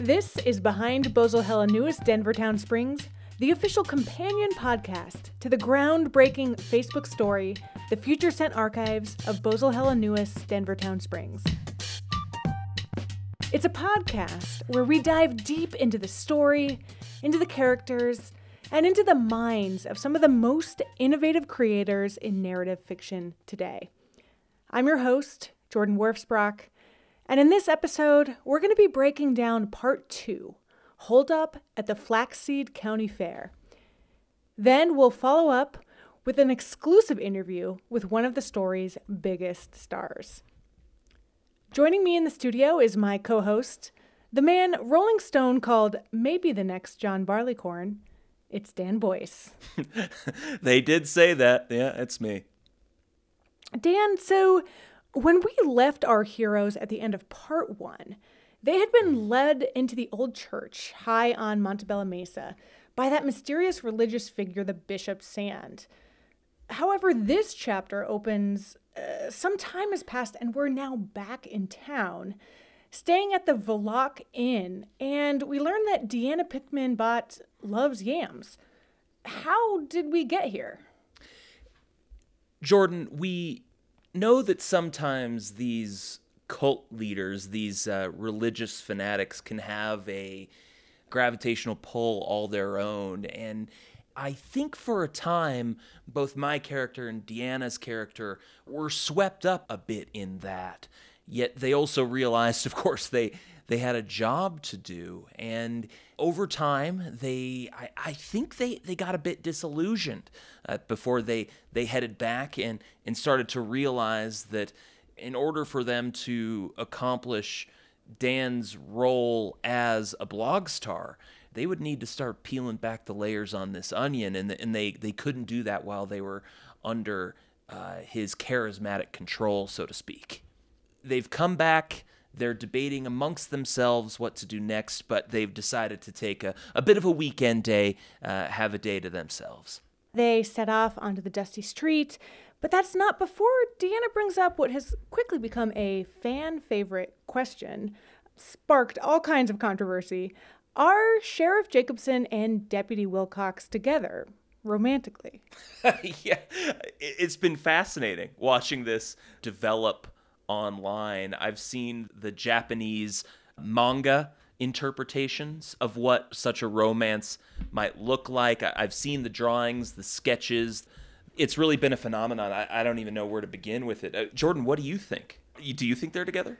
This is Behind Bozel Denver Town Springs, the official companion podcast to the groundbreaking Facebook story, The Future Scent Archives of Bozel Denver Town Springs. It's a podcast where we dive deep into the story, into the characters, and into the minds of some of the most innovative creators in narrative fiction today. I'm your host, Jordan Werfsbrock, and in this episode, we're going to be breaking down part two Hold Up at the Flaxseed County Fair. Then we'll follow up with an exclusive interview with one of the story's biggest stars. Joining me in the studio is my co host, the man Rolling Stone called maybe the next John Barleycorn. It's Dan Boyce. they did say that. Yeah, it's me. Dan, so when we left our heroes at the end of part one, they had been led into the old church high on Montebello Mesa by that mysterious religious figure, the Bishop Sand. However, this chapter opens uh, some time has passed and we're now back in town, staying at the Veloc Inn, and we learn that Deanna Pickman Bott loves yams. How did we get here? Jordan, we know that sometimes these cult leaders, these uh, religious fanatics, can have a gravitational pull all their own. And I think for a time, both my character and Deanna's character were swept up a bit in that. Yet they also realized, of course, they they had a job to do. And over time they i, I think they, they got a bit disillusioned uh, before they, they headed back and, and started to realize that in order for them to accomplish dan's role as a blog star they would need to start peeling back the layers on this onion. And, and they, they couldn't do that while they were under uh, his charismatic control so to speak they've come back they're debating amongst themselves what to do next, but they've decided to take a, a bit of a weekend day, uh, have a day to themselves. They set off onto the dusty street, but that's not before Deanna brings up what has quickly become a fan favorite question, sparked all kinds of controversy. Are Sheriff Jacobson and Deputy Wilcox together? romantically. yeah, it's been fascinating watching this develop online. I've seen the Japanese manga interpretations of what such a romance might look like. I've seen the drawings, the sketches. It's really been a phenomenon. I, I don't even know where to begin with it. Uh, Jordan, what do you think? Do you think they're together?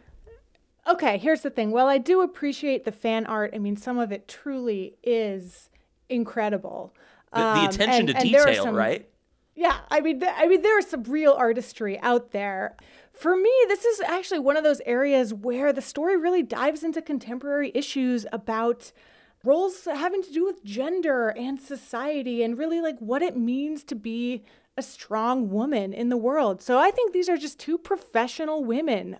Okay, here's the thing. Well, I do appreciate the fan art. I mean, some of it truly is incredible. The, the um, attention and, to detail, some, right? Yeah, I mean, th- I mean, there's some real artistry out there. For me, this is actually one of those areas where the story really dives into contemporary issues about roles having to do with gender and society and really like what it means to be a strong woman in the world. So I think these are just two professional women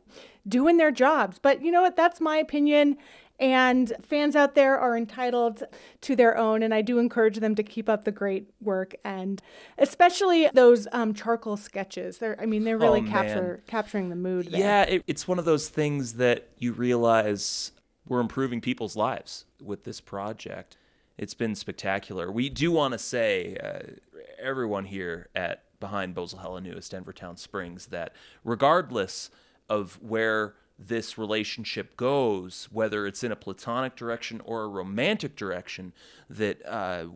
doing their jobs. But you know what? That's my opinion. And fans out there are entitled to their own, and I do encourage them to keep up the great work, and especially those um, charcoal sketches. They're, I mean, they're really oh, capture capturing the mood. There. Yeah, it, it's one of those things that you realize we're improving people's lives with this project. It's been spectacular. We do want to say, uh, everyone here at Behind Bozel Denver Town Springs, that regardless of where this relationship goes, whether it's in a platonic direction or a romantic direction, that uh,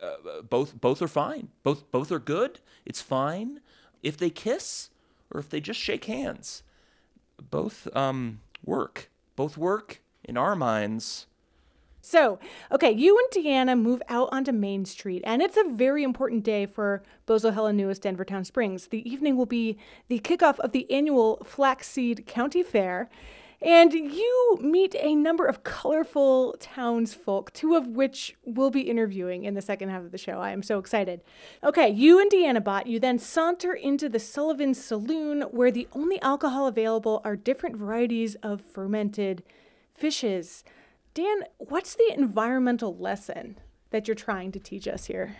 uh, both both are fine. Both both are good. It's fine if they kiss or if they just shake hands. Both um, work. Both work in our minds. So, okay, you and Deanna move out onto Main Street, and it's a very important day for Bozo Denver Town Springs. The evening will be the kickoff of the annual Flaxseed County Fair, and you meet a number of colorful townsfolk, two of which we'll be interviewing in the second half of the show. I am so excited. Okay, you and Deanna Bott, you then saunter into the Sullivan Saloon, where the only alcohol available are different varieties of fermented fishes. Dan, what's the environmental lesson that you're trying to teach us here?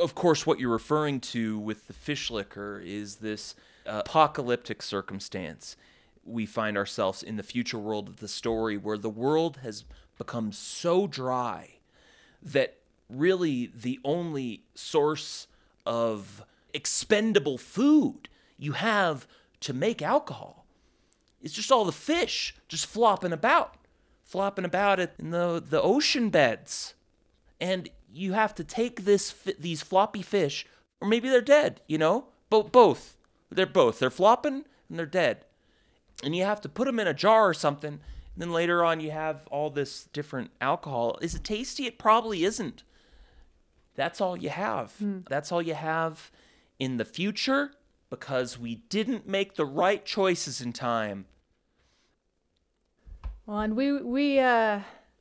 Of course, what you're referring to with the fish liquor is this uh, apocalyptic circumstance. we find ourselves in the future world of the story where the world has become so dry that really the only source of expendable food you have to make alcohol is just all the fish just flopping about, flopping about in the, the ocean beds. And you have to take this these floppy fish, or maybe they're dead, you know? Bo- both. They're both. They're flopping and they're dead. And you have to put them in a jar or something. And then later on, you have all this different alcohol. Is it tasty? It probably isn't. That's all you have. Mm. That's all you have in the future because we didn't make the right choices in time. Well, and we we uh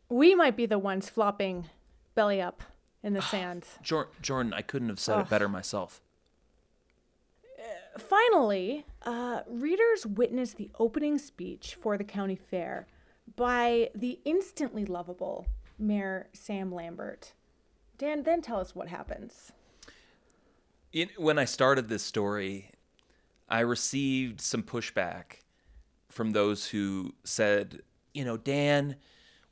we might be the ones flopping belly up in the sand. Jordan, I couldn't have said oh. it better myself. Uh, finally, uh, readers witness the opening speech for the county fair by the instantly lovable Mayor Sam Lambert. Dan, then tell us what happens. In, when I started this story, I received some pushback from those who said, you know, Dan,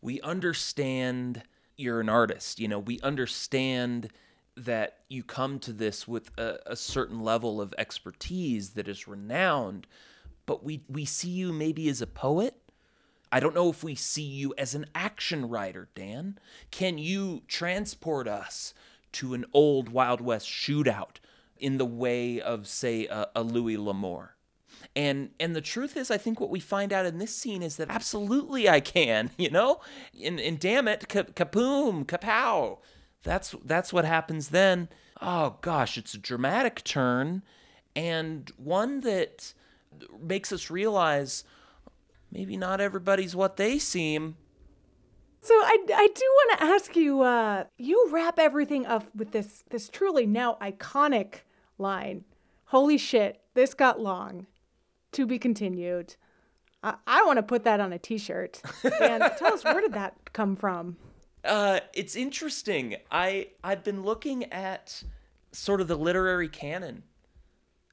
we understand you're an artist. You know, we understand that you come to this with a, a, certain level of expertise that is renowned, but we, we see you maybe as a poet. I don't know if we see you as an action writer, Dan. Can you transport us to an old Wild West shootout in the way of, say, a, a Louis L'Amour? And and the truth is, I think what we find out in this scene is that absolutely I can, you know, and and damn it, ka- kapoom, kapow. That's that's what happens then. Oh gosh, it's a dramatic turn, and one that makes us realize maybe not everybody's what they seem. So I, I do want to ask you. Uh, you wrap everything up with this this truly now iconic line. Holy shit, this got long to be continued. I, I want to put that on a T-shirt. And tell us where did that come from? Uh, it's interesting. I I've been looking at sort of the literary canon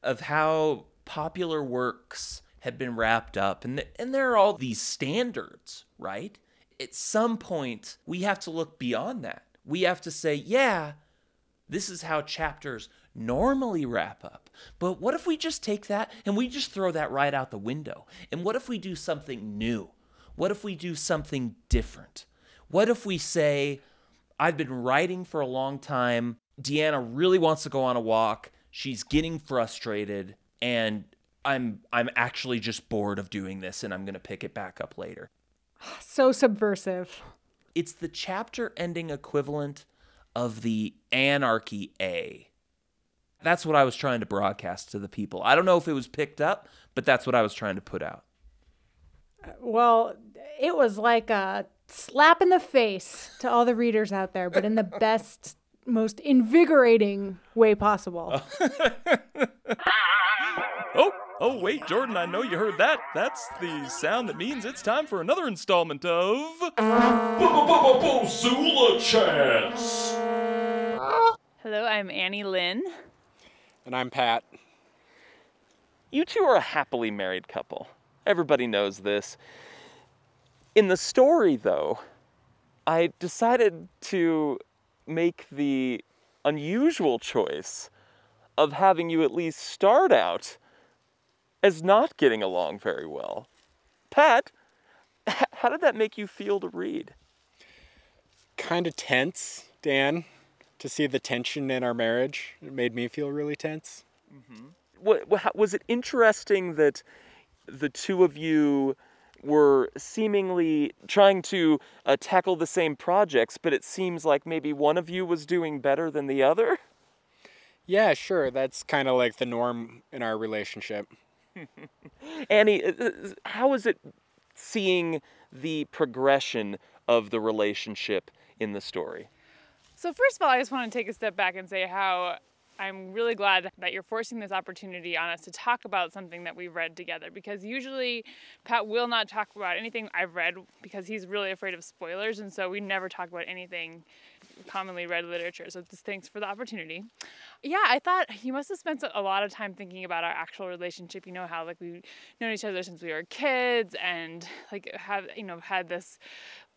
of how popular works have been wrapped up, and th- and there are all these standards, right? At some point, we have to look beyond that. We have to say, yeah, this is how chapters normally wrap up. But what if we just take that and we just throw that right out the window? And what if we do something new? What if we do something different? What if we say, I've been writing for a long time. Deanna really wants to go on a walk. She's getting frustrated and I'm I'm actually just bored of doing this and I'm going to pick it back up later. So subversive. It's the chapter ending equivalent of the anarchy A that's what I was trying to broadcast to the people. I don't know if it was picked up, but that's what I was trying to put out. Well, it was like a slap in the face to all the readers out there, but in the best, most invigorating way possible. oh, oh, wait, Jordan, I know you heard that. That's the sound that means it's time for another installment of. Bozula Chance! Hello, I'm Annie Lynn. And I'm Pat. You two are a happily married couple. Everybody knows this. In the story, though, I decided to make the unusual choice of having you at least start out as not getting along very well. Pat, how did that make you feel to read? Kind of tense, Dan to see the tension in our marriage. It made me feel really tense. Mm-hmm. What, was it interesting that the two of you were seemingly trying to uh, tackle the same projects, but it seems like maybe one of you was doing better than the other? Yeah, sure. That's kind of like the norm in our relationship. Annie, uh, uh, how is it seeing the progression of the relationship in the story? So, first of all, I just want to take a step back and say how I'm really glad that you're forcing this opportunity on us to talk about something that we've read together because usually Pat will not talk about anything I've read because he's really afraid of spoilers and so we never talk about anything commonly read literature. So just thanks for the opportunity. Yeah, I thought you must have spent a lot of time thinking about our actual relationship. You know how like we've known each other since we were kids and like have you know had this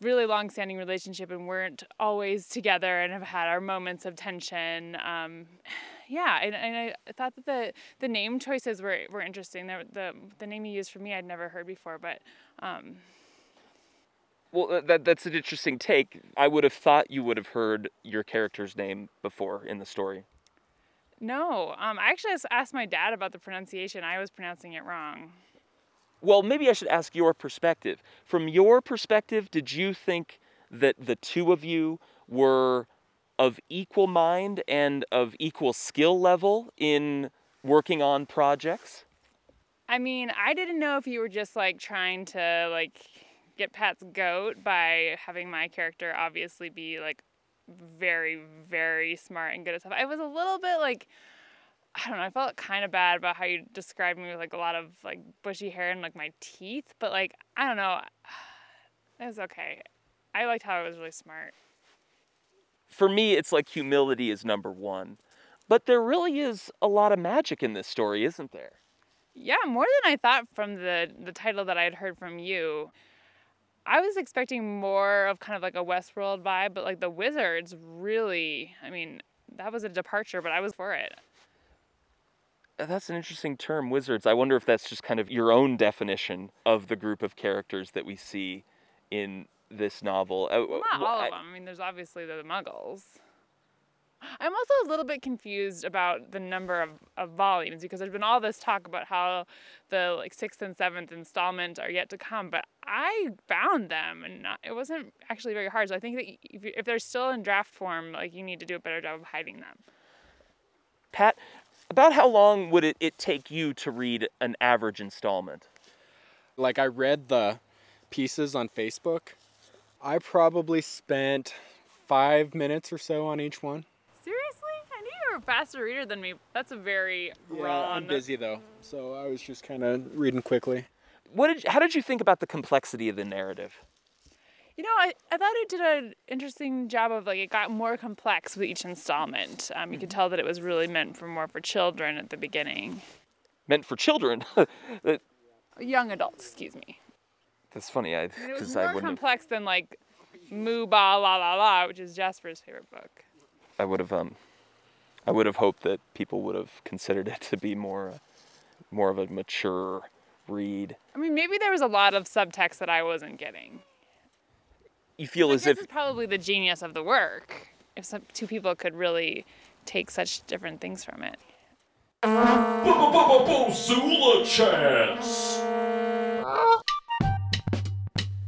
really long-standing relationship and weren't always together and have had our moments of tension. Um, yeah, and, and I thought that the the name choices were were interesting. The the, the name you used for me I'd never heard before, but. Um, well, that that's an interesting take. I would have thought you would have heard your character's name before in the story. No, um, I actually asked my dad about the pronunciation. I was pronouncing it wrong. Well, maybe I should ask your perspective. From your perspective, did you think that the two of you were of equal mind and of equal skill level in working on projects? I mean, I didn't know if you were just like trying to like get Pat's goat by having my character obviously be like very, very smart and good at stuff. I was a little bit like I don't know, I felt kind of bad about how you described me with like a lot of like bushy hair and like my teeth, but like I don't know. It was okay. I liked how I was really smart for me, it's like humility is number one. But there really is a lot of magic in this story, isn't there? Yeah, more than I thought from the the title that I had heard from you. I was expecting more of kind of like a Westworld vibe, but like the wizards really, I mean, that was a departure, but I was for it. That's an interesting term, wizards. I wonder if that's just kind of your own definition of the group of characters that we see in this novel. Uh, well, not all of them. I mean, there's obviously the Muggles. I'm also a little bit confused about the number of, of volumes because there's been all this talk about how the like sixth and seventh installment are yet to come, but I found them and not, it wasn't actually very hard. So I think that if, if they're still in draft form, like you need to do a better job of hiding them. Pat, about how long would it, it take you to read an average installment? Like I read the pieces on Facebook I probably spent five minutes or so on each one. Seriously? I knew you were a faster reader than me. That's a very yeah, raw. I'm busy though, so I was just kind of reading quickly. What did? How did you think about the complexity of the narrative? You know, I, I thought it did an interesting job of like it got more complex with each installment. Um, you could mm-hmm. tell that it was really meant for more for children at the beginning. Meant for children. Young adults, excuse me. That's funny. I because I wouldn't. complex have, than like Moo Ba La La La, which is Jasper's favorite book. I would have um, I would have hoped that people would have considered it to be more, uh, more of a mature read. I mean, maybe there was a lot of subtext that I wasn't getting. You feel as if it's probably the genius of the work. If some, two people could really take such different things from it. Bozula chance.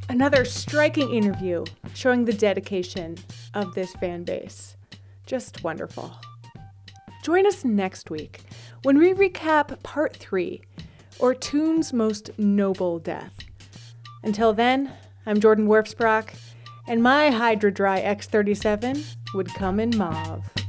Another striking interview showing the dedication of this fan base. Just wonderful. Join us next week when we recap part three or Ortune's most noble death. Until then, I'm Jordan Werfsbrock, and my Hydra Dry X37 would come in mauve.